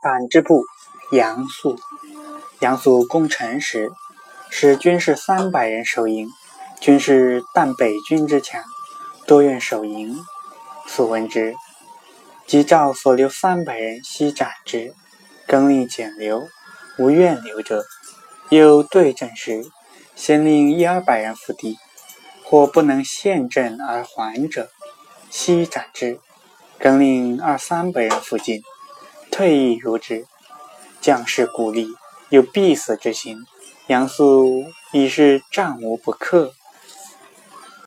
党支部杨素，杨素攻城时，使军士三百人守营。军士但北军之强，多愿守营。素闻之，即召所留三百人悉斩之，更令减留，无愿留者。又对阵时，先令一二百人伏敌，或不能陷阵而还者，悉斩之，更令二三百人伏进，退亦如之。将士鼓励，有必死之心。杨素已是战无不克。